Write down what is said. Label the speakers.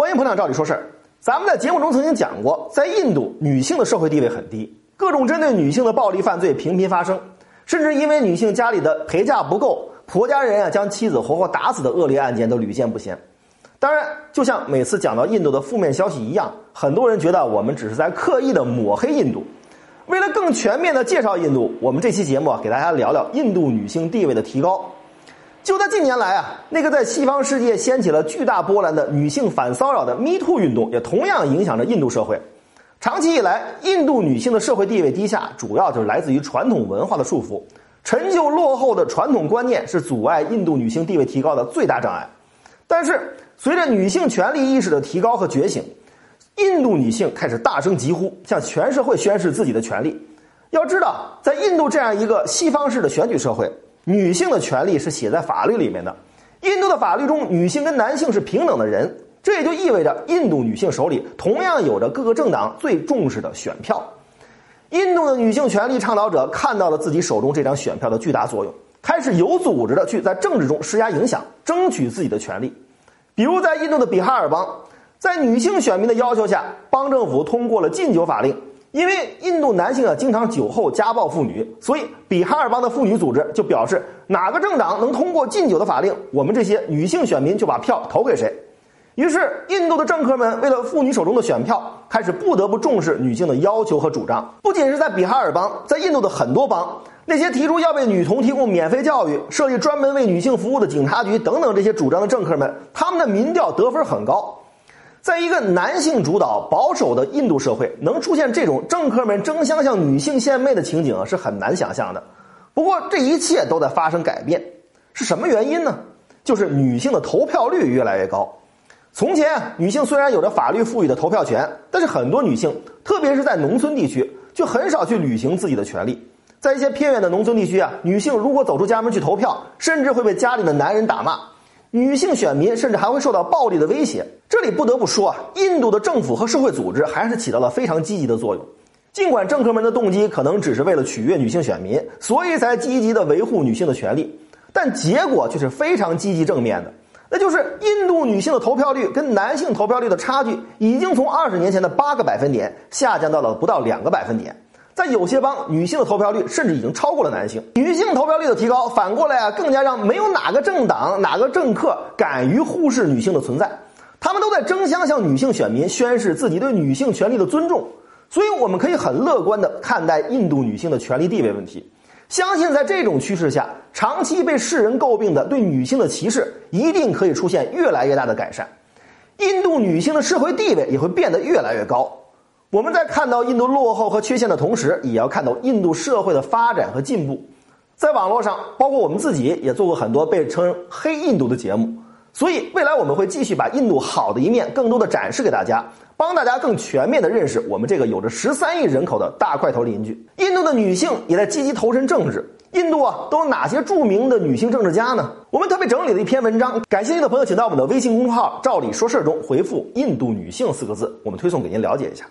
Speaker 1: 欢迎捧场，照理说事儿。咱们在节目中曾经讲过，在印度，女性的社会地位很低，各种针对女性的暴力犯罪频频发生，甚至因为女性家里的陪嫁不够，婆家人啊将妻子活活打死的恶劣案件都屡见不鲜。当然，就像每次讲到印度的负面消息一样，很多人觉得我们只是在刻意的抹黑印度。为了更全面的介绍印度，我们这期节目啊，给大家聊聊印度女性地位的提高。就在近年来啊，那个在西方世界掀起了巨大波澜的女性反骚扰的 Me Too 运动，也同样影响着印度社会。长期以来，印度女性的社会地位低下，主要就是来自于传统文化的束缚。陈旧落后的传统观念是阻碍印度女性地位提高的最大障碍。但是，随着女性权利意识的提高和觉醒，印度女性开始大声疾呼，向全社会宣示自己的权利。要知道，在印度这样一个西方式的选举社会，女性的权利是写在法律里面的。印度的法律中，女性跟男性是平等的人，这也就意味着印度女性手里同样有着各个政党最重视的选票。印度的女性权利倡导者看到了自己手中这张选票的巨大作用，开始有组织的去在政治中施加影响，争取自己的权利。比如，在印度的比哈尔邦。在女性选民的要求下，邦政府通过了禁酒法令。因为印度男性啊经常酒后家暴妇女，所以比哈尔邦的妇女组织就表示，哪个政党能通过禁酒的法令，我们这些女性选民就把票投给谁。于是，印度的政客们为了妇女手中的选票，开始不得不重视女性的要求和主张。不仅是在比哈尔邦，在印度的很多邦，那些提出要为女童提供免费教育、设立专门为女性服务的警察局等等这些主张的政客们，他们的民调得分很高。在一个男性主导、保守的印度社会，能出现这种政客们争相向女性献媚的情景是很难想象的。不过，这一切都在发生改变，是什么原因呢？就是女性的投票率越来越高。从前，女性虽然有着法律赋予的投票权，但是很多女性，特别是在农村地区，就很少去履行自己的权利。在一些偏远的农村地区啊，女性如果走出家门去投票，甚至会被家里的男人打骂。女性选民甚至还会受到暴力的威胁。这里不得不说啊，印度的政府和社会组织还是起到了非常积极的作用。尽管政客们的动机可能只是为了取悦女性选民，所以才积极的维护女性的权利，但结果却是非常积极正面的。那就是印度女性的投票率跟男性投票率的差距，已经从二十年前的八个百分点下降到了不到两个百分点。在有些邦，女性的投票率甚至已经超过了男性。女性投票率的提高，反过来啊，更加让没有哪个政党、哪个政客敢于忽视女性的存在。他们都在争相向女性选民宣示自己对女性权利的尊重。所以，我们可以很乐观地看待印度女性的权利地位问题。相信在这种趋势下，长期被世人诟病的对女性的歧视，一定可以出现越来越大的改善。印度女性的社会地位也会变得越来越高。我们在看到印度落后和缺陷的同时，也要看到印度社会的发展和进步。在网络上，包括我们自己也做过很多被称“黑印度”的节目，所以未来我们会继续把印度好的一面更多的展示给大家，帮大家更全面的认识我们这个有着十三亿人口的大块头邻居。印度的女性也在积极投身政治。印度啊，都有哪些著名的女性政治家呢？我们特别整理了一篇文章，感兴趣的朋友请到我们的微信公众号“照理说事”中回复“印度女性”四个字，我们推送给您了解一下。